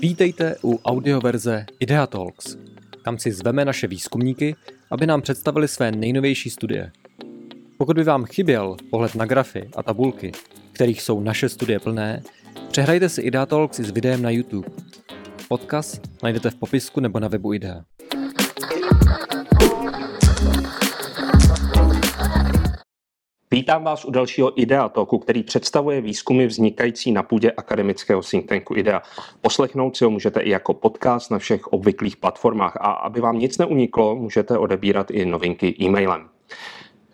Vítejte u audioverze Idea Talks. Tam si zveme naše výzkumníky, aby nám představili své nejnovější studie. Pokud by vám chyběl pohled na grafy a tabulky, kterých jsou naše studie plné, přehrajte si Idea Talks s videem na YouTube. Odkaz najdete v popisku nebo na webu Idea. Vítám vás u dalšího IDEA Talku, který představuje výzkumy vznikající na půdě akademického think tanku IDEA. Poslechnout si ho můžete i jako podcast na všech obvyklých platformách a aby vám nic neuniklo, můžete odebírat i novinky e-mailem.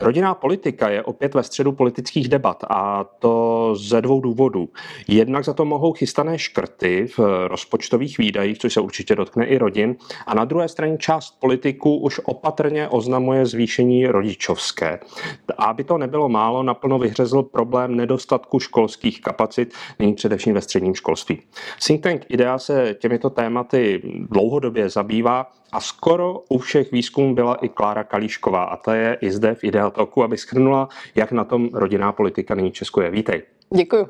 Rodinná politika je opět ve středu politických debat a to ze dvou důvodů. Jednak za to mohou chystané škrty v rozpočtových výdajích, což se určitě dotkne i rodin, a na druhé straně část politiků už opatrně oznamuje zvýšení rodičovské. Aby to nebylo málo, naplno vyhřezl problém nedostatku školských kapacit, nyní především ve středním školství. Think Tank IDEA se těmito tématy dlouhodobě zabývá a skoro u všech výzkumů byla i Klára Kalíšková a ta je i zde v Ideatoku, aby schrnula, jak na tom rodinná politika nyní Česku je. Vítej. Děkuji.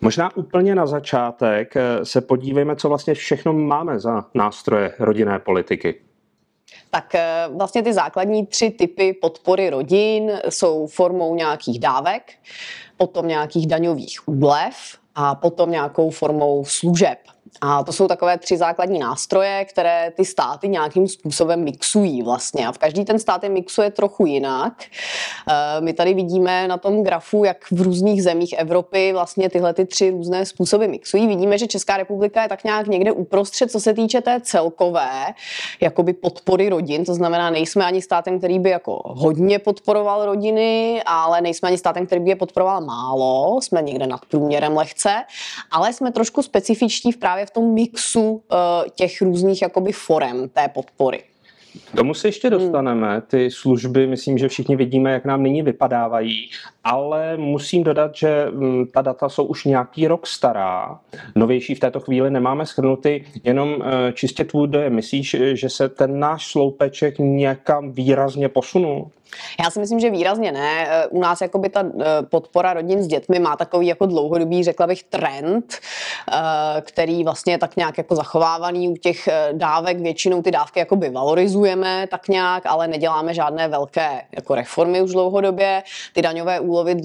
Možná úplně na začátek eh, se podívejme, co vlastně všechno máme za nástroje rodinné politiky. Tak eh, vlastně ty základní tři typy podpory rodin jsou formou nějakých dávek, potom nějakých daňových úlev a potom nějakou formou služeb. A to jsou takové tři základní nástroje, které ty státy nějakým způsobem mixují vlastně. A v každý ten stát je mixuje trochu jinak. Eh, my tady vidíme na tom grafu, jak v různých zemích Evropy vlastně tyhle ty tři různé způsoby mixují. Vidíme, že Česká republika je tak nějak někde uprostřed, co se týče té celkové jakoby podpory rodin. To znamená, nejsme ani státem, který by jako hodně podporoval rodiny, ale nejsme ani státem, který by je podporoval málo. Jsme někde nad průměrem lehce, ale jsme trošku specifičtí v právě v tom mixu uh, těch různých jakoby forem té podpory. K tomu se ještě dostaneme. Ty služby, myslím, že všichni vidíme, jak nám nyní vypadávají, ale musím dodat, že mm, ta data jsou už nějaký rok stará. Novější v této chvíli nemáme schrnuty, jenom eh, čistě tvůj dojem. Myslíš, že se ten náš sloupeček někam výrazně posunul? Já si myslím, že výrazně ne. Eh, u nás jakoby ta eh, podpora rodin s dětmi má takový jako dlouhodobý, řekla bych, trend, eh, který vlastně je tak nějak jako zachovávaný u těch dávek. Většinou ty dávky jakoby valorizujeme tak nějak, ale neděláme žádné velké jako reformy už dlouhodobě. Ty daňové úlevy,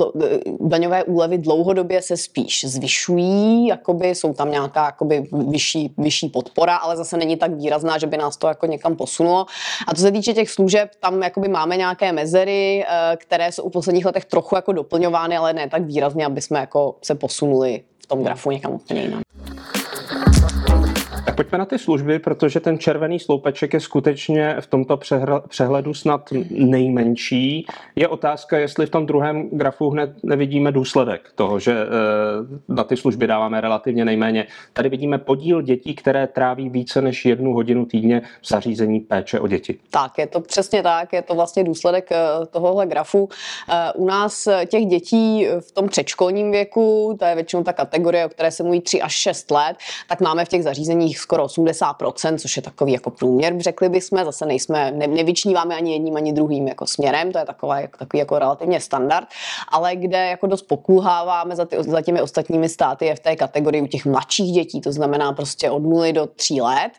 daňové úlevy dlouhodobě se spíš zvyšují, jakoby jsou tam nějaká jakoby vyšší, vyšší podpora, ale zase není tak výrazná, že by nás to jako někam posunulo. A co se týče těch služeb, tam jakoby máme nějaké mezery, eh, které jsou v posledních letech trochu jako doplňovány, ale ne tak výrazně, aby jsme jako se posunuli v tom grafu někam úplně jinam. Tak pojďme na ty služby, protože ten červený sloupeček je skutečně v tomto přehledu snad nejmenší. Je otázka, jestli v tom druhém grafu hned nevidíme důsledek toho, že eh, na ty služby dáváme relativně nejméně. Tady vidíme podíl dětí, které tráví více než jednu hodinu týdně v zařízení péče o děti. Tak, je to přesně tak, je to vlastně důsledek eh, tohohle grafu. Eh, u nás těch dětí v tom předškolním věku, to je většinou ta kategorie, o které se mluví 3 až 6 let, tak máme v těch zařízeních skoro 80%, což je takový jako průměr, řekli bychom, zase nejsme, ne, nevyčníváme ani jedním, ani druhým jako směrem, to je taková, takový jako relativně standard, ale kde jako dost pokulháváme za, ty, za těmi ostatními státy je v té kategorii u těch mladších dětí, to znamená prostě od 0 do 3 let,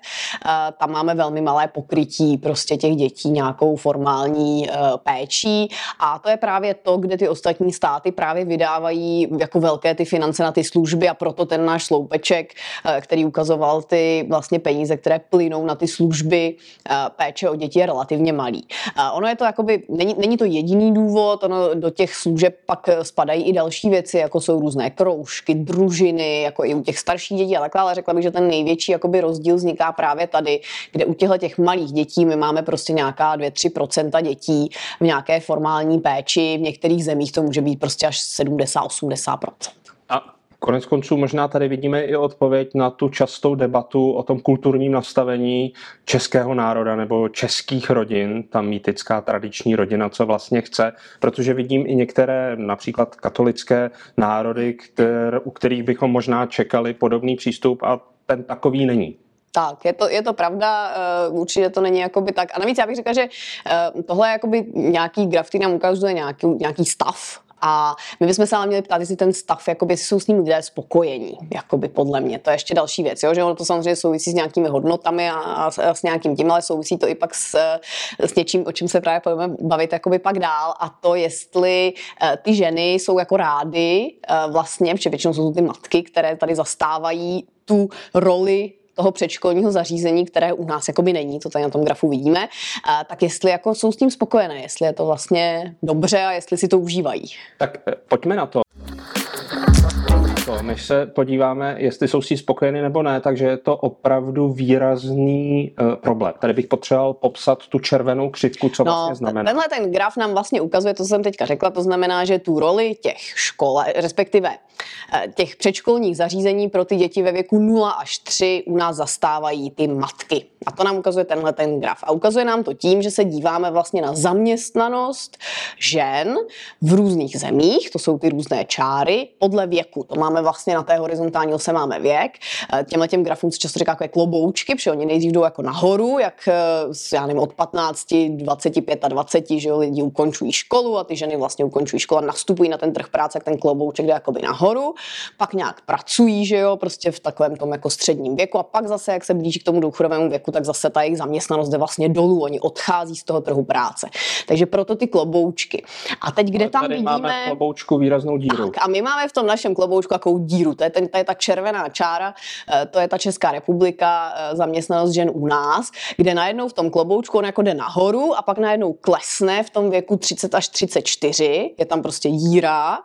tam máme velmi malé pokrytí prostě těch dětí nějakou formální uh, péčí. A to je právě to, kde ty ostatní státy právě vydávají jako velké ty finance na ty služby a proto ten náš sloupeček, uh, který ukazoval ty vlastně peníze, které plynou na ty služby eh, péče o děti je relativně malý. Eh, ono je to jakoby, není, není to jediný důvod, ono do těch služeb pak eh, spadají i další věci, jako jsou různé kroužky, družiny, jako i u těch starších dětí a takhle, ale řekla bych, že ten největší jakoby rozdíl vzniká právě tady, kde u těchto těch malých dětí my máme prostě nějaká 2-3% dětí v nějaké formální péči, v některých zemích to může být prostě až 70-80%. A Konec konců možná tady vidíme i odpověď na tu častou debatu o tom kulturním nastavení českého národa nebo českých rodin, ta mýtická tradiční rodina, co vlastně chce, protože vidím i některé například katolické národy, kter, u kterých bychom možná čekali podobný přístup a ten takový není. Tak, je to, je to pravda, uh, určitě to není jakoby tak. A navíc já bych řekla, že uh, tohle jakoby nějaký graf, který nám ukazuje nějaký, nějaký stav A my bychom se ale měli ptát, jestli ten stav, jakoby, jsou s ním lidé spokojení, jakoby podle mě. To je ještě další věc, jo? že ono to samozřejmě souvisí s nějakými hodnotami a, a, s nějakým tím, ale souvisí to i pak s, s něčím, o čem se právě budeme bavit jakoby pak dál a to, jestli uh, ty ženy jsou jako rády uh, vlastně, protože většinou jsou ty matky, které tady zastávají tu roli toho předškolního zařízení, které u nás jakoby není, to tady na tom grafu vidíme, tak jestli jako jsou s tím spokojené, jestli je to vlastně dobře a jestli si to užívají. Tak eh, pojďme na to to, než se podíváme, jestli jsou si spokojeny nebo ne, takže je to opravdu výrazný uh, problém. Tady bych potřeboval popsat tu červenou křivku, co no, vlastně znamená. Tenhle ten graf nám vlastně ukazuje to, co jsem teďka řekla, to znamená, že tu roli těch škol, respektive eh, těch předškolních zařízení pro ty děti ve věku 0 až 3 u nás zastávají ty matky. A to nám ukazuje tenhle ten graf. A ukazuje nám to tím, že se díváme vlastně na zaměstnanost žen v různých zemích, to jsou ty různé čáry, podle věku. To máme vlastně na té horizontální ose máme věk. Eh, těmhle těm grafům se často říká jako kloboučky, protože oni nejdřív jdou jako nahoru, jak eh, já nevím, od 15, 25 a 20, že jo, lidi ukončují školu a ty ženy vlastně ukončují školu a nastupují na ten trh práce, jak ten klobouček jde jakoby nahoru, pak nějak pracují, že jo, prostě v takovém tom jako středním věku a pak zase, jak se blíží k tomu důchodovému věku, tak zase ta jejich zaměstnanost jde vlastně dolů, oni odchází z toho trhu práce. Takže proto ty kloboučky. A teď, kde tam tady vidíme... máme kloboučku výraznou díru. Tak, a my máme v tom našem kloboučku takovou díru, to je, ten, to je ta červená čára, eh, to je ta Česká republika, eh, zaměstnanost žen u nás, kde najednou v tom kloboučku on jako jde nahoru a pak najednou klesne v tom věku 30 až 34, je tam prostě díra.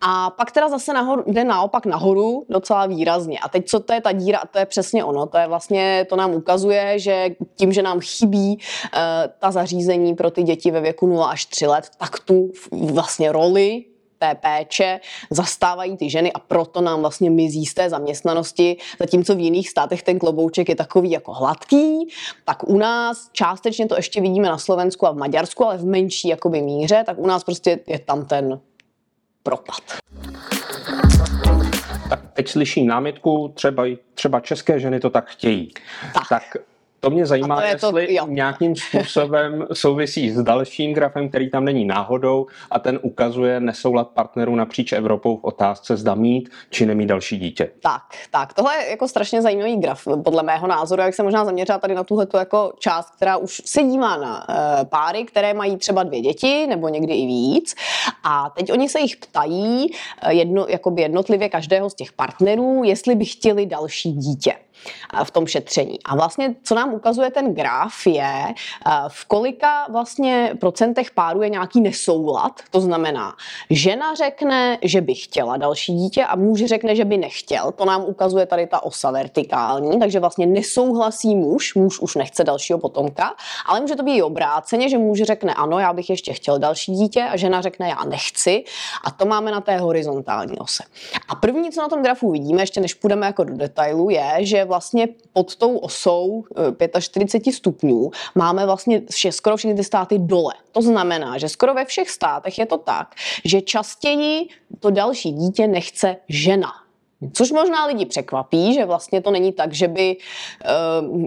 A pak teda zase nahoru, jde naopak nahoru docela výrazně. A teď co to je ta díra, to je přesně ono, to je vlastně, to nám ukazuje, že tím, že nám chybí uh, ta zařízení pro ty děti ve věku 0 až 3 let, tak tu vlastně roli té péče zastávají ty ženy a proto nám vlastně mizí z té zaměstnanosti, zatímco v jiných státech ten klobouček je takový jako hladký, tak u nás částečně to ještě vidíme na Slovensku a v Maďarsku, ale v menší jakoby míře, tak u nás prostě je tam ten propad. Tak teď slyším námitku, třeba, třeba české ženy to tak chtějí. Tak, tak to mě zajímá, to jestli to, jo. nějakým způsobem souvisí s dalším grafem, který tam není náhodou a ten ukazuje nesoulad partnerů napříč Evropou v otázce zda mít či nemít další dítě. Tak, tak, tohle je jako strašně zajímavý graf, podle mého názoru, jak se možná zaměřila tady na tuhle jako část, která už se dívá na uh, páry, které mají třeba dvě děti nebo někdy i víc a teď oni se jich ptají uh, jedno, jakoby jednotlivě každého z těch partnerů, jestli by chtěli další dítě v tom šetření. A vlastně, co nám ukazuje ten graf, je, v kolika vlastně procentech párů je nějaký nesoulad. To znamená, žena řekne, že by chtěla další dítě a muž řekne, že by nechtěl. To nám ukazuje tady ta osa vertikální, takže vlastně nesouhlasí muž, muž už nechce dalšího potomka, ale může to být i obráceně, že muž řekne ano, já bych ještě chtěl další dítě a žena řekne já nechci a to máme na té horizontální ose. A první, co na tom grafu vidíme, ještě než půjdeme jako do detailu, je, že vlastně pod tou osou 45 eh, stupňů máme vlastně vše, skoro všechny ty státy dole. To znamená, že skoro ve všech státech je to tak, že častěji to další dítě nechce žena. Což možná lidi překvapí, že vlastně to není tak, že by, eh,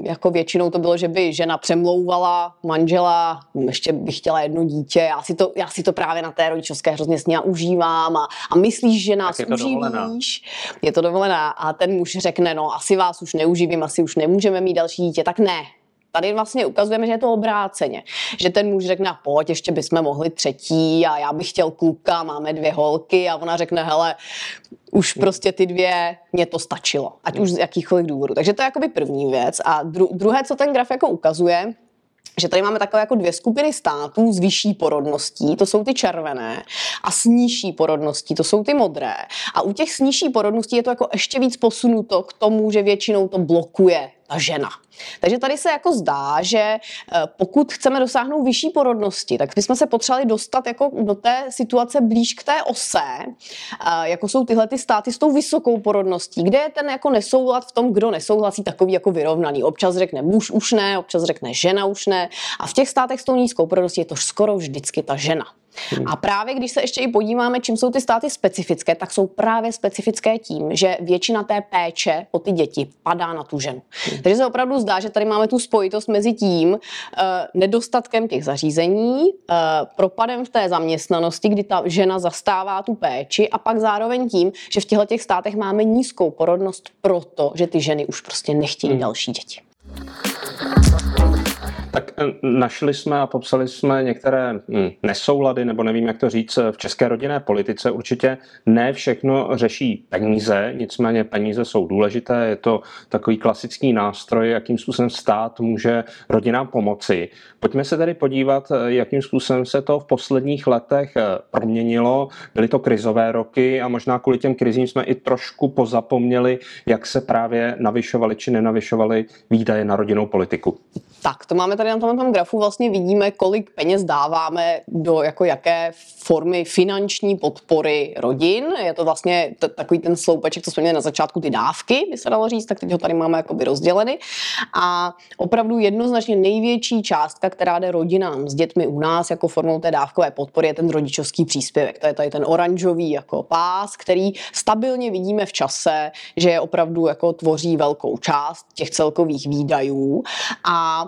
jako většinou to bylo, že by žena přemlouvala manžela, ještě by chtěla jedno dítě, já si to, já si to právě na té rodičovské hrozně sně užívám a, a myslíš, že nás je to uživíš. Dovolená. Je to dovolená a ten muž řekne, no asi vás už neuživím, asi už nemůžeme mít další dítě, tak ne, Tady vlastně ukazujeme, že je to obráceně. Že ten muž řekne, pojď, ještě bychom mohli třetí a já bych chtěl kluka, máme dvě holky a ona řekne, hele, už prostě ty dvě, mě to stačilo, ať už z jakýchkoliv důvodů. Takže to je jakoby první věc. A dru- druhé, co ten graf jako ukazuje, že tady máme takové jako dvě skupiny států s vyšší porodností, to jsou ty červené, a s nižší porodností, to jsou ty modré. A u těch s nižší porodností je to jako ještě víc posunuto k tomu, že většinou to blokuje ta žena. Takže tady se jako zdá, že eh, pokud chceme dosáhnout vyšší porodnosti, tak bychom se potřebovali dostat jako do té situace blíž k té ose, eh, jako jsou tyhle ty státy s tou vysokou porodností, kde je ten jako nesoulad v tom, kdo nesouhlasí, takový jako vyrovnaný. Občas řekne muž už ne, občas řekne žena už ne. A v těch státech s tou nízkou porodností je to skoro vždycky ta žena. Hmm. A právě když se ještě i podíváme, čím jsou ty státy specifické, tak jsou právě specifické tím, že většina té péče o ty děti padá na tu ženu. Hmm. Takže se opravdu zdá, že tady máme tu spojitost mezi tím uh, nedostatkem těch zařízení, uh, propadem v té zaměstnanosti, kdy ta žena zastává tu péči a pak zároveň tím, že v těchto těch státech máme nízkou porodnost proto, že ty ženy už prostě nechtějí hmm. další děti. Tak eh, našli jsme a popsali jsme některé hm, nesoulady, nebo nevím, jak to říct, v české rodinné politice. Určitě ne všechno řeší peníze, nicméně peníze jsou důležité. Je to takový klasický nástroj, jakým způsobem stát může rodinám pomoci. Pojďme se tedy podívat, eh, jakým způsobem se to v posledních letech eh, proměnilo. Byly to krizové roky a možná kvůli těm krizím jsme i trošku pozapomněli, jak se právě navyšovaly či nenavyšovaly výdaje na rodinnou politiku. Tak, to máme tady na tomhle grafu vlastně vidíme, kolik peněz dáváme do jako jaké formy finanční podpory rodin. Je to vlastně t- takový ten sloupeček, co jsme měli na začátku, ty dávky, by se dalo říct, tak teď ho tady máme jakoby rozděleny. A opravdu jednoznačně největší částka, která jde rodinám s dětmi u nás jako formou té dávkové podpory, je ten rodičovský příspěvek. To je tady ten oranžový jako pás, který stabilně vidíme v čase, že je opravdu jako tvoří velkou část těch celkových výdajů. A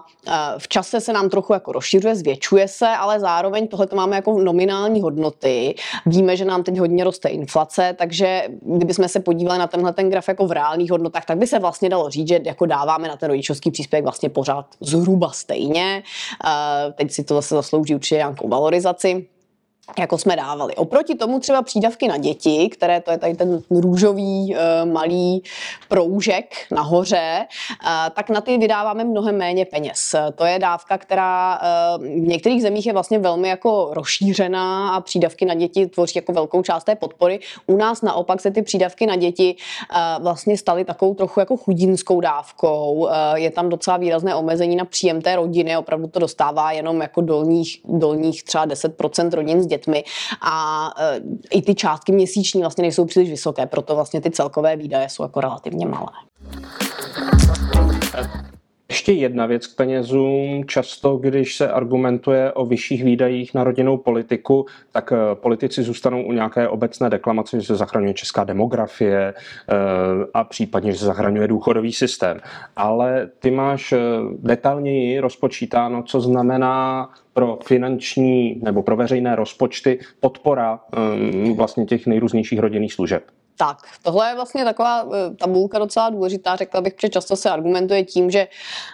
čase se nám trochu jako rozšiřuje, zvětšuje se, ale zároveň tohle to máme jako nominální hodnoty. Víme, že nám teď hodně roste inflace, takže kdybychom se podívali na tenhle ten graf jako v reálných hodnotách, tak by se vlastně dalo říct, že jako dáváme na ten rodičovský příspěvek vlastně pořád zhruba stejně. Teď si to zase zaslouží určitě nějakou valorizaci jako jsme dávali. Oproti tomu třeba přídavky na děti, které to je tady ten růžový e, malý proužek nahoře, e, tak na ty vydáváme mnohem méně peněz. To je dávka, která e, v některých zemích je vlastně velmi jako rozšířená a přídavky na děti tvoří jako velkou část té podpory. U nás naopak se ty přídavky na děti vlastně staly takovou trochu jako chudinskou dávkou. Je tam docela výrazné omezení na příjem té rodiny, opravdu to dostává jenom jako dolních, dolních třeba 10% rodin s dětmi dětmi a e, i ty částky měsíční vlastně nejsou příliš vysoké, proto vlastně ty celkové výdaje jsou jako relativně malé. Ještě jedna věc k penězům. Často, když se argumentuje o vyšších výdajích na rodinnou politiku, tak e, politici zůstanou u nějaké obecné deklamace, že se zachraňuje česká demografie e, a případně, že se zachraňuje důchodový systém. Ale ty máš detailněji rozpočítáno, co znamená pro finanční nebo pro veřejné rozpočty podpora um, vlastně těch nejrůznějších rodinných služeb. Tak, tohle je vlastně taková eh, tabulka docela důležitá, řekla bych, že často se argumentuje tím, že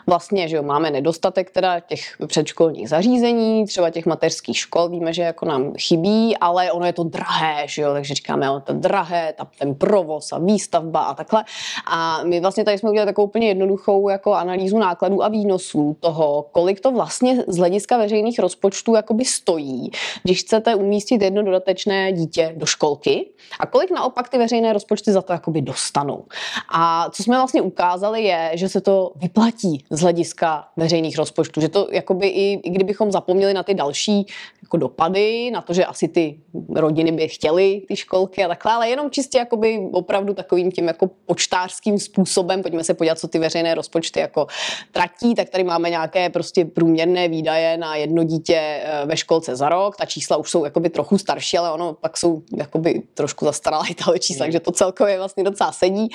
vlastně že jo, máme nedostatek teda těch předškolních zařízení, třeba těch mateřských škol, víme, že jako nám chybí, ale ono je to drahé, že jo, takže říkáme, ono to drahé, ta, ten provoz a výstavba a takhle. A my vlastně tady jsme udělali takovou úplně jednoduchou jako analýzu nákladů a výnosů toho, kolik to vlastně z hlediska veřejných rozpočtů jakoby stojí, když chcete umístit jedno dodatečné dítě do školky a kolik naopak ty rozpočty za to jakoby dostanou. A co jsme vlastně ukázali je, že se to vyplatí z hlediska veřejných rozpočtů, že to jakoby i, i kdybychom zapomněli na ty další jako dopady, na to, že asi ty rodiny by chtěly ty školky a takhle, ale jenom čistě jakoby opravdu takovým tím jako počtářským způsobem, pojďme se podívat, co ty veřejné rozpočty jako tratí, tak tady máme nějaké prostě průměrné výdaje na jedno dítě eh, ve školce za rok, ta čísla už jsou jakoby trochu starší, ale ono pak jsou jakoby trošku zastaralé tahle čísla takže to celkově vlastně docela sedí.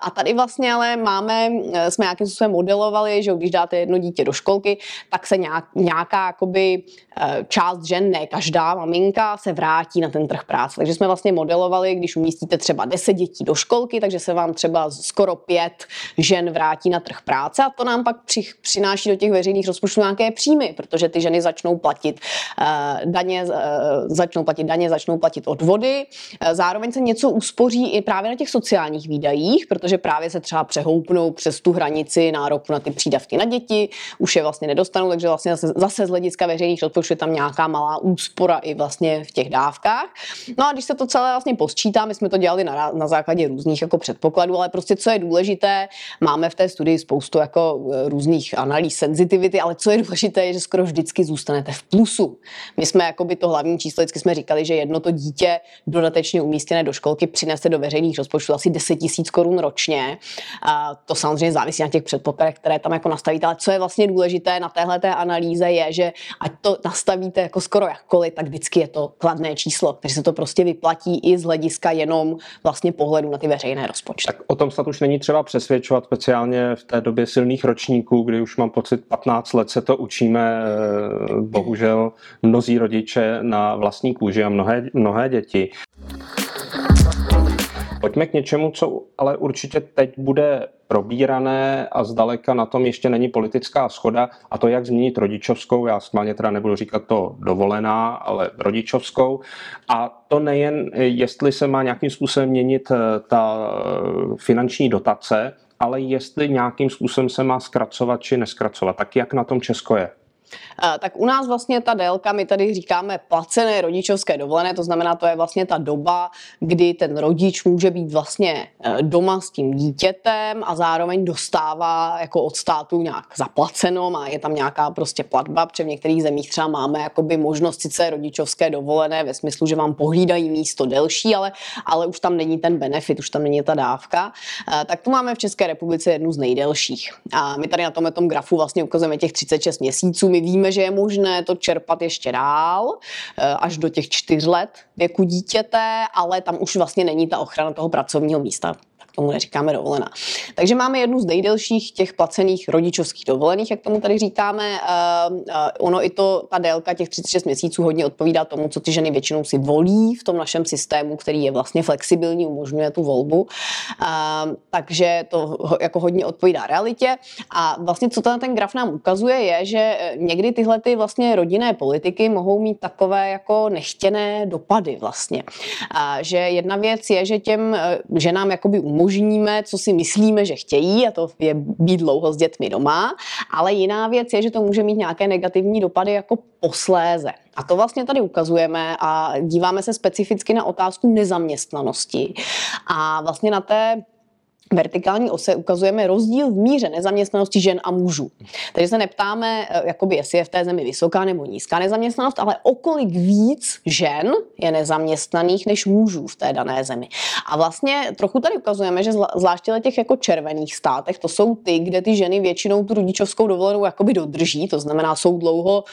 A tady vlastně ale máme, eh, jsme nějakým způsobem modelovali, že když dáte jedno dítě do školky, tak se nějak, nějaká jakoby eh, část žen, ne každá maminka, se vrátí na ten trh práce. Takže jsme vlastně modelovali, když umístíte třeba 10 dětí do školky, takže se vám třeba skoro pět žen vrátí na trh práce a to nám pak při, přináší do těch veřejných rozpočtů nějaké příjmy, protože ty ženy začnou platit uh, daně, začnou platit daně, začnou platit odvody, zároveň se něco uspoří i právě na těch sociálních výdajích, protože právě se třeba přehoupnou přes tu hranici nároku na ty přídavky na děti, už je vlastně nedostanou, takže vlastně zase, zase z hlediska veřejných rozpočtů je tam nějaká malá úspora i vlastně v těch dávkách. No a když se to celé vlastně posčítá, my jsme to dělali na, na základě různých jako předpokladů, ale prostě co je důležité, máme v té studii spoustu jako e, různých analýz senzitivity, ale co je důležité, je, že skoro vždycky zůstanete v plusu. My jsme jako by to hlavní číslo, vždycky jsme říkali, že jedno to dítě dodatečně umístěné do školky přinese do veřejných rozpočtů asi 10 tisíc korun ročně. A to samozřejmě závisí na těch předpokladech, které tam jako nastavíte, ale co je vlastně důležité na téhle té analýze je, že ať to nastavíte jako skoro jakkoliv, tak vždycky je to kladné číslo, takže se to prostě vyplatí i z hlediska jenom vlastně pohledu na ty veřejné rozpočty. Tak o tom snad už není třeba přesvědčovat, speciálně v té době silných ročníků, kdy už mám pocit 15 let se to učíme, eh, bohužel mnozí rodiče na vlastní kůži a mnohé, mnohé děti. Pojďme k něčemu, co ale určitě teď bude probírané a zdaleka na tom ještě není politická schoda a to, jak změnit rodičovskou, já schválně teda nebudu říkat to dovolená, ale rodičovskou a to nejen, jestli se má nějakým způsobem měnit eh, ta finanční dotace, ale jestli nějakým způsobem se má zkracovat či neskracovat. Tak jak na tom Česko je? Tak u nás vlastně ta délka, my tady říkáme placené rodičovské dovolené, to znamená, to je vlastně ta doba, kdy ten rodič může být vlastně e, doma s tím dítětem a zároveň dostává jako od státu nějak zaplaceno, má je tam nějaká prostě platba, protože v některých zemích třeba máme jakoby možnost sice rodičovské dovolené ve smyslu, že vám pohlídají místo delší, ale, ale už tam není ten benefit, už tam není ta dávka. E, tak tu máme v České republice jednu z nejdelších. A my tady na tomhle tom grafu vlastně ukazujeme těch 36 měsíců. My víme, že je možné to čerpat ještě dál, eh, až do těch čtyř let věku dítěte, ale tam už vlastně není ta ochrana toho pracovního místa tomu neříkáme dovolená. Takže máme jednu z nejdelších těch placených rodičovských dovolených, jak tomu tady říkáme. Uh, uh, ono i to, ta délka těch 36 měsíců hodně odpovídá tomu, co ty ženy většinou si volí v tom našem systému, který je vlastně flexibilní, umožňuje tu volbu. Uh, takže to jako hodně odpovídá realitě. A vlastně, co ten, ten graf nám ukazuje, je, že někdy tyhle ty vlastně rodinné politiky mohou mít takové jako nechtěné dopady vlastně. Uh, že jedna věc je, že těm ženám jakoby umožňuje umožníme, co si myslíme, že chtějí, a to je být dlouho s dětmi doma, ale jiná věc je, že to může mít nějaké negativní dopady jako posléze. A to vlastně tady ukazujeme a díváme se specificky na otázku nezaměstnanosti. A vlastně na té vertikální ose ukazujeme rozdíl v míře nezaměstnanosti žen a mužů. Takže se neptáme, eh, jakoby, jestli je v té zemi vysoká nebo nízká nezaměstnanost, ale o kolik víc žen je nezaměstnaných než mužů v té dané zemi. A vlastně trochu tady ukazujeme, že zvláště těch jako červených státech, to jsou ty, kde ty ženy většinou tu rodičovskou dovolenou jakoby dodrží, to znamená, jsou dlouho,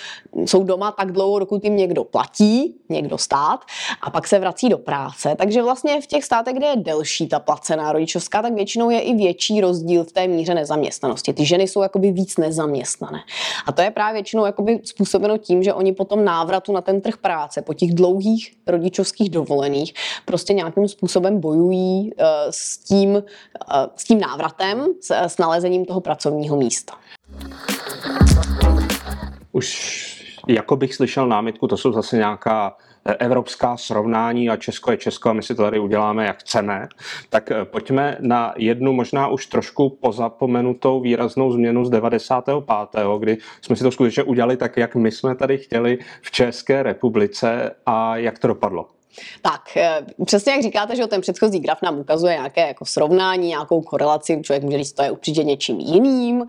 jsou doma tak dlouho, dokud jim někdo platí, někdo stát, a pak se vrací do práce. Takže vlastně v těch státech, kde je delší ta placená rodičovská, tak většinou většinou je i větší rozdíl v té míře nezaměstnanosti. Ty ženy jsou jakoby víc nezaměstnané. A to je právě většinou jakoby způsobeno tím, že oni potom návratu na ten trh práce po těch dlouhých rodičovských dovolených prostě nějakým způsobem bojují uh, s, tím, uh, s tím návratem, s, s nalezením toho pracovního místa. Už jako bych slyšel námitku, to jsou zase nějaká evropská srovnání a Česko je Česko a my si to tady uděláme, jak chceme, tak eh, pojďme na jednu možná už trošku pozapomenutou výraznou změnu z 95., kdy jsme si to skutečně udělali tak, jak my jsme tady chtěli v České republice a jak to dopadlo. Tak, eh, přesně jak říkáte, že ten předchozí graf nám ukazuje nějaké jako srovnání, nějakou korelaci, člověk může říct, to je určitě něčím jiným.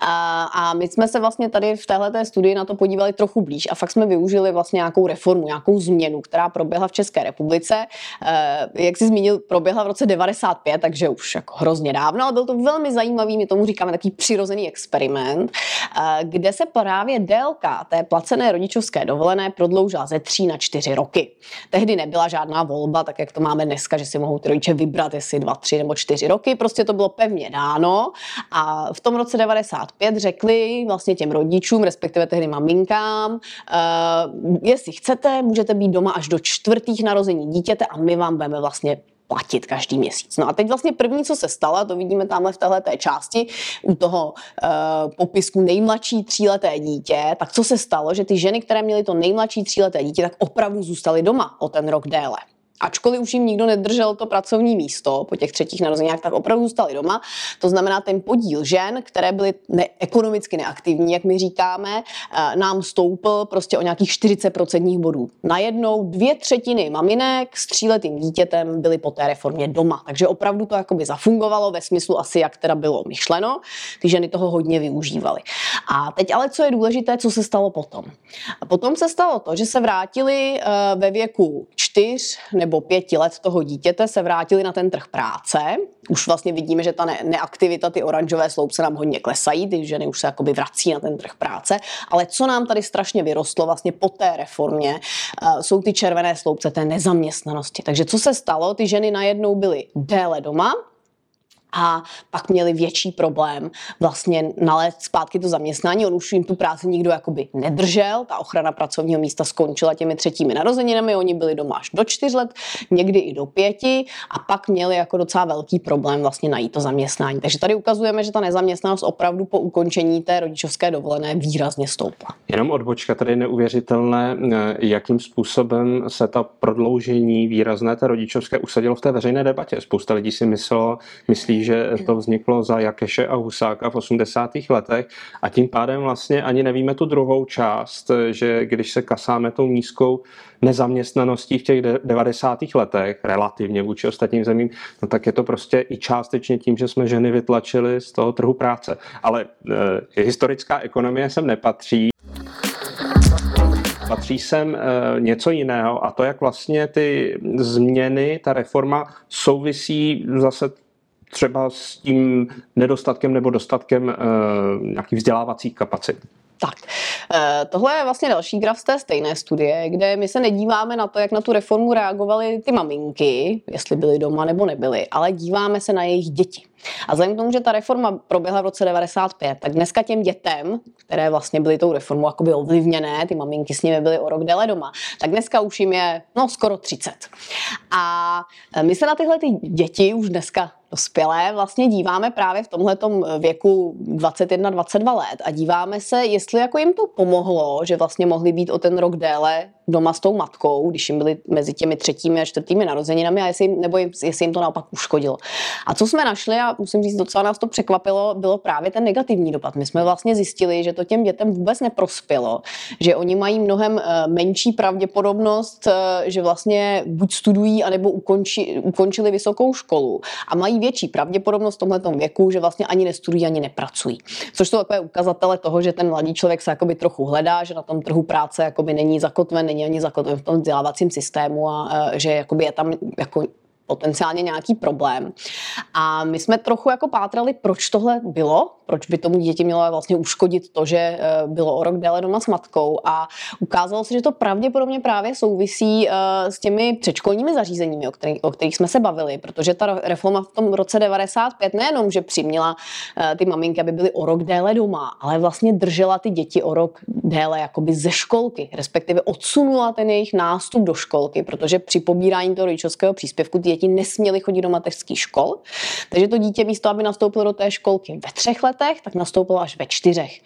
A, a my jsme se vlastně tady v téhle studii na to podívali trochu blíž a fakt jsme využili vlastně nějakou reformu, nějakou změnu, která proběhla v České republice. E, jak jsi zmínil, proběhla v roce 95, takže už jako hrozně dávno, ale byl to velmi zajímavý, my tomu říkáme takový přirozený experiment, e, kde se právě délka té placené rodičovské dovolené prodloužila ze 3 na 4 roky. Tehdy nebyla žádná volba, tak jak to máme dneska, že si mohou ty rodiče vybrat, jestli dva, tři nebo čtyři roky. Prostě to bylo pevně dáno. A v tom roce 95 řekli vlastně těm rodičům, respektive tehdy maminkám, uh, jestli chcete, můžete být doma až do čtvrtých narození dítěte a my vám budeme vlastně platit každý měsíc. No a teď vlastně první, co se stalo, to vidíme tamhle v téhle té části, u toho uh, popisku nejmladší tříleté dítě, tak co se stalo, že ty ženy, které měly to nejmladší tříleté dítě, tak opravdu zůstaly doma o ten rok déle ačkoliv už jim nikdo nedržel to pracovní místo po těch třetích narozeninách, tak opravdu zůstali doma. To znamená, ten podíl žen, které byly ne- ekonomicky neaktivní, jak my říkáme, eh, nám stoupl prostě o nějakých 40% bodů. Najednou dvě třetiny maminek s tříletým dítětem byly po té reformě doma. Takže opravdu to jakoby zafungovalo ve smyslu asi, jak teda bylo myšleno. Ty ženy toho hodně využívaly. A teď ale co je důležité, co se stalo potom? A potom se stalo to, že se vrátili eh, ve věku čtyř nebo pěti let toho dítěte se vrátili na ten trh práce. Už vlastně vidíme, že ta ne- neaktivita, ty oranžové sloupce nám hodně klesají, ty ženy už se jakoby vrací na ten trh práce. Ale co nám tady strašně vyrostlo vlastně po té reformě, uh, jsou ty červené sloupce té nezaměstnanosti. Takže co se stalo? Ty ženy najednou byly déle doma, a pak měli větší problém vlastně nalézt zpátky to zaměstnání. On už jim tu práci nikdo jakoby nedržel, ta ochrana pracovního místa skončila těmi třetími narozeninami, oni byli doma až do čtyř let, někdy i do pěti a pak měli jako docela velký problém vlastně najít to zaměstnání. Takže tady ukazujeme, že ta nezaměstnanost opravdu po ukončení té rodičovské dovolené výrazně stoupla. Jenom odbočka tady neuvěřitelné, jakým způsobem se ta prodloužení výrazné té rodičovské usadilo v té veřejné debatě. Spousta lidí si myslelo, myslí, že to vzniklo za Jakeše a Husáka v 80. letech a tím pádem vlastně ani nevíme tu druhou část, že když se kasáme tou nízkou nezaměstnaností v těch 90. letech, relativně vůči ostatním zemím, no tak je to prostě i částečně tím, že jsme ženy vytlačili z toho trhu práce. Ale e, historická ekonomie sem nepatří. Patří sem e, něco jiného a to, jak vlastně ty změny, ta reforma souvisí zase třeba s tím nedostatkem nebo dostatkem e, nějakých vzdělávacích kapacit. Tak, eh, tohle je vlastně další graf z té stejné studie, kde my se nedíváme na to, jak na tu reformu reagovaly ty maminky, jestli byly doma nebo nebyly, ale díváme se na jejich děti. A vzhledem k tomu, že ta reforma proběhla v roce 95, tak dneska těm dětem, které vlastně byly tou reformou jakoby ovlivněné, ty maminky s nimi byly o rok déle doma, tak dneska už jim je no skoro 30. A eh, my se na tyhle ty děti už dneska dospělé vlastně díváme právě v tomhle věku 21-22 let a díváme se, jestli jako jim to pomohlo, že vlastně mohli být o ten rok déle doma s tou matkou, když jim byli mezi těmi třetími a čtvrtými narozeninami, a jestli nebo jim, jestli jim to naopak uškodilo. A co jsme našli, a musím říct, docela nás to překvapilo, bylo právě ten negativní dopad. My jsme vlastně zjistili, že to těm dětem vůbec neprospělo, že oni mají mnohem eh, menší pravděpodobnost, eh, že vlastně buď studují, anebo ukonči, ukončili vysokou školu a mají větší pravděpodobnost v tomhle věku, že vlastně ani nestudují, ani nepracují. Což jsou takové ukazatele toho, že ten mladý člověk se jakoby trochu hledá, že na tom trhu práce jakoby není zakotven, není ani zakotven v tom vzdělávacím systému a že jakoby je tam jako potenciálně nějaký problém. A my jsme trochu jako pátrali, proč tohle bylo, proč by tomu děti mělo vlastně uškodit to, že eh, bylo o rok déle doma s matkou. A ukázalo se, že to pravděpodobně právě souvisí eh, s těmi předškolními zařízeními, o kterých, o kterých jsme se bavili, protože ta reforma v tom roce 95 nejenom, že přiměla eh, ty maminky, aby byly o rok déle doma, ale vlastně držela ty děti o rok déle jakoby ze školky, respektive odsunula ten jejich nástup do školky, protože při pobírání toho rodičovského příspěvku ty děti nesměly chodit do mateřských škol. Takže to dítě místo, aby nastoupilo do té školky ve třech letech, tak nastoupilo až ve čtyřech.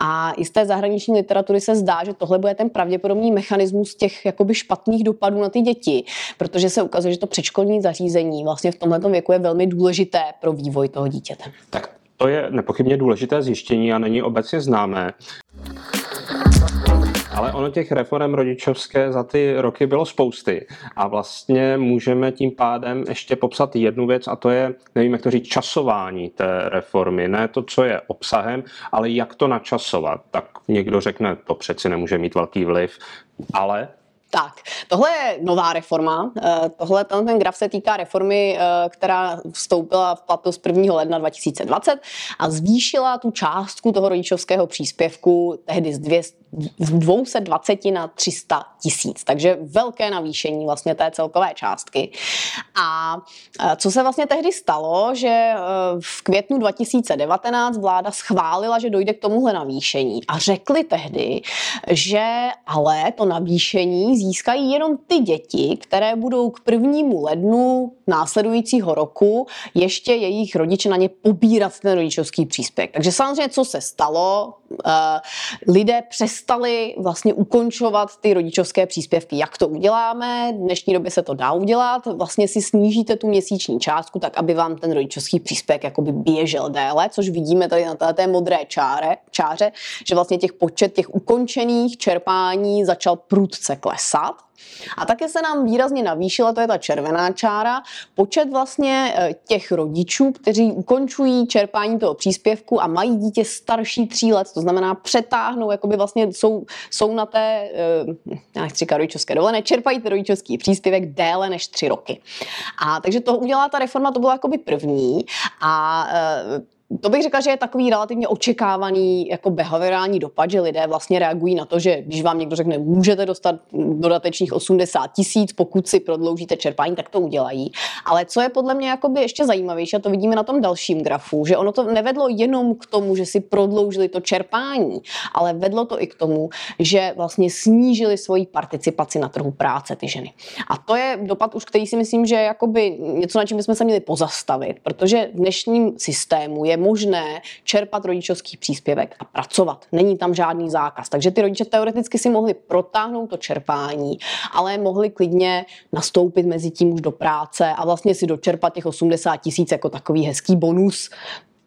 A i z té zahraniční literatury se zdá, že tohle bude ten pravděpodobný mechanismus těch jakoby špatných dopadů na ty děti, protože se ukazuje, že to předškolní zařízení vlastně v tomto věku je velmi důležité pro vývoj toho dítěte. Tak to je nepochybně důležité zjištění a není obecně známé. Ale ono těch reform rodičovské za ty roky bylo spousty. A vlastně můžeme tím pádem ještě popsat jednu věc, a to je, nevím, jak to říct, časování té reformy. Ne to, co je obsahem, ale jak to načasovat. Tak někdo řekne, to přeci nemůže mít velký vliv, ale tak, tohle je nová reforma. Eh, tohle, ten graf se týká reformy, eh, která vstoupila v platnost 1. ledna 2020 a zvýšila tu částku toho rodičovského příspěvku tehdy z 200 z 220 na 300 tisíc. Takže velké navýšení vlastně té celkové částky. A e, co se vlastně tehdy stalo, že e, v květnu 2019 vláda schválila, že dojde k tomuhle navýšení a řekli tehdy, že ale to navýšení získají jenom ty děti, které budou k prvnímu lednu následujícího roku ještě jejich rodiče na ně pobírat ten rodičovský příspěvek. Takže samozřejmě, co se stalo, e, lidé přes přestali vlastně ukončovat ty rodičovské příspěvky. Jak to uděláme? V dnešní době se to dá udělat. Vlastně si snížíte tu měsíční částku, tak aby vám ten rodičovský příspěvek jakoby běžel déle, což vidíme tady na té modré čáre, čáře, že vlastně těch počet těch ukončených čerpání začal prudce klesat. A také se nám výrazně navýšila, to je ta červená čára, počet vlastně eh, těch rodičů, kteří ukončují čerpání toho příspěvku a mají dítě starší tří let, to znamená přetáhnou, jakoby vlastně jsou, jsou na té, eh, já nechci říkat rodičovské dovolené, čerpají ten rodičovský příspěvek déle než tři roky. A takže to udělala ta reforma, to bylo jakoby první a to bych řekla, že je takový relativně očekávaný jako behaviorální dopad, že lidé vlastně reagují na to, že když vám někdo řekne, můžete dostat dodatečných 80 tisíc, pokud si prodloužíte čerpání, tak to udělají. Ale co je podle mě jakoby ještě zajímavější, a to vidíme na tom dalším grafu, že ono to nevedlo jenom k tomu, že si prodloužili to čerpání, ale vedlo to i k tomu, že vlastně snížili svoji participaci na trhu práce ty ženy. A to je dopad už, který si myslím, že je jakoby něco, na čím bychom se měli pozastavit, protože v dnešním systému je možné čerpat rodičovský příspěvek a pracovat. Není tam žádný zákaz. Takže ty rodiče teoreticky si mohli protáhnout to čerpání, ale mohli klidně nastoupit mezi tím už do práce a vlastně si dočerpat těch 80 tisíc jako takový hezký bonus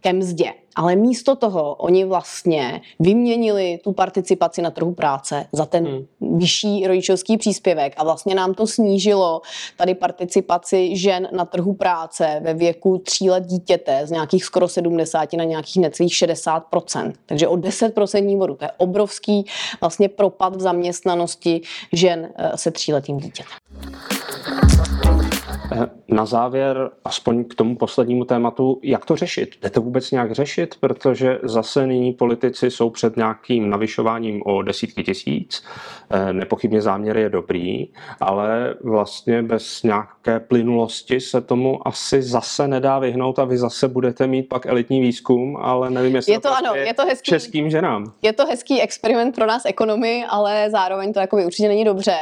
ke mzdě. Ale místo toho oni vlastně vyměnili tu participaci na trhu práce za ten hmm. vyšší rodičovský příspěvek a vlastně nám to snížilo tady participaci žen na trhu práce ve věku tří let dítěte z nějakých skoro 70 na nějakých necelých 60%. Takže o 10% bodu. To je obrovský vlastně propad v zaměstnanosti žen eh, se tříletým dítětem. Eh, na závěr, aspoň k tomu poslednímu tématu, jak to řešit? Jde to vůbec nějak řešit? Protože zase nyní politici jsou před nějakým navyšováním o desítky tisíc. Eh, nepochybně záměr je dobrý, ale vlastně bez nějaké plynulosti se tomu asi zase nedá vyhnout a vy zase budete mít pak elitní výzkum, ale nevím, jestli je to, ano, je to hezký, českým ženám. Je to hezký experiment pro nás ekonomy, ale zároveň to jako určitě není dobře.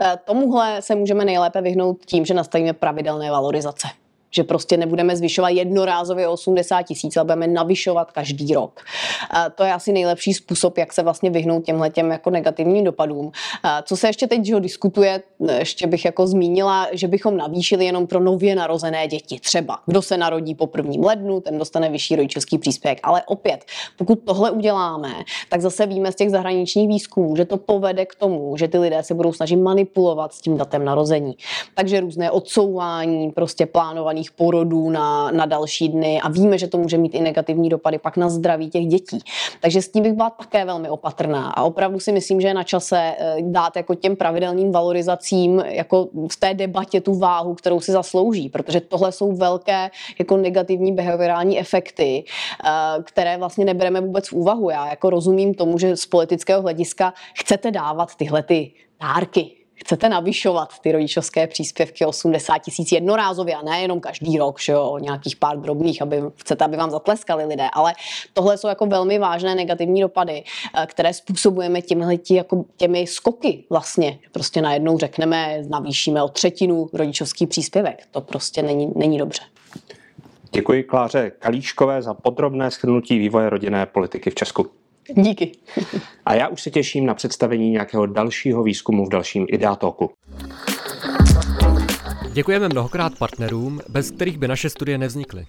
Eh, tomuhle se můžeme nejlépe vyhnout tím, že nastavíme pravidelné valorizace že prostě nebudeme zvyšovat jednorázově 80 tisíc, ale budeme navyšovat každý rok. To je asi nejlepší způsob, jak se vlastně vyhnout těmhle těm jako negativním dopadům. Co se ještě teď že diskutuje, ještě bych jako zmínila, že bychom navýšili jenom pro nově narozené děti. Třeba kdo se narodí po prvním lednu, ten dostane vyšší rodičovský příspěvek. Ale opět, pokud tohle uděláme, tak zase víme z těch zahraničních výzkumů, že to povede k tomu, že ty lidé se budou snažit manipulovat s tím datem narození. Takže různé odsouvání, prostě plánovaný plánovaných porodů na, na další dny a víme, že to může mít i negativní dopady pak na zdraví těch dětí. Takže s tím bych byla také velmi opatrná a opravdu si myslím, že je na čase eh, dát jako těm pravidelným valorizacím jako v té debatě tu váhu, kterou si zaslouží, protože tohle jsou velké jako negativní behaviorální efekty, eh, které vlastně nebereme vůbec v úvahu. Já jako rozumím tomu, že z politického hlediska chcete dávat tyhle ty dárky chcete navyšovat ty rodičovské příspěvky 80 tisíc jednorázově a nejenom každý rok, že jo, nějakých pár drobných, aby chcete, aby vám zatleskali lidé, ale tohle jsou jako velmi vážné negativní dopady, eh, které způsobujeme těmi, jako těmi skoky vlastně. Prostě najednou řekneme, navýšíme o třetinu rodičovský příspěvek. To prostě není, není dobře. Děkuji Kláře Kalíškové za podrobné shrnutí vývoje rodinné politiky v Česku. Díky. A já už se těším na představení nějakého dalšího výzkumu v dalším Ideatoku. Děkujeme mnohokrát partnerům, bez kterých by naše studie nevznikly.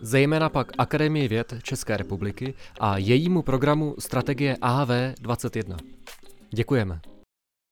Zejména pak Akademii věd České republiky a jejímu programu Strategie AV 21. Děkujeme.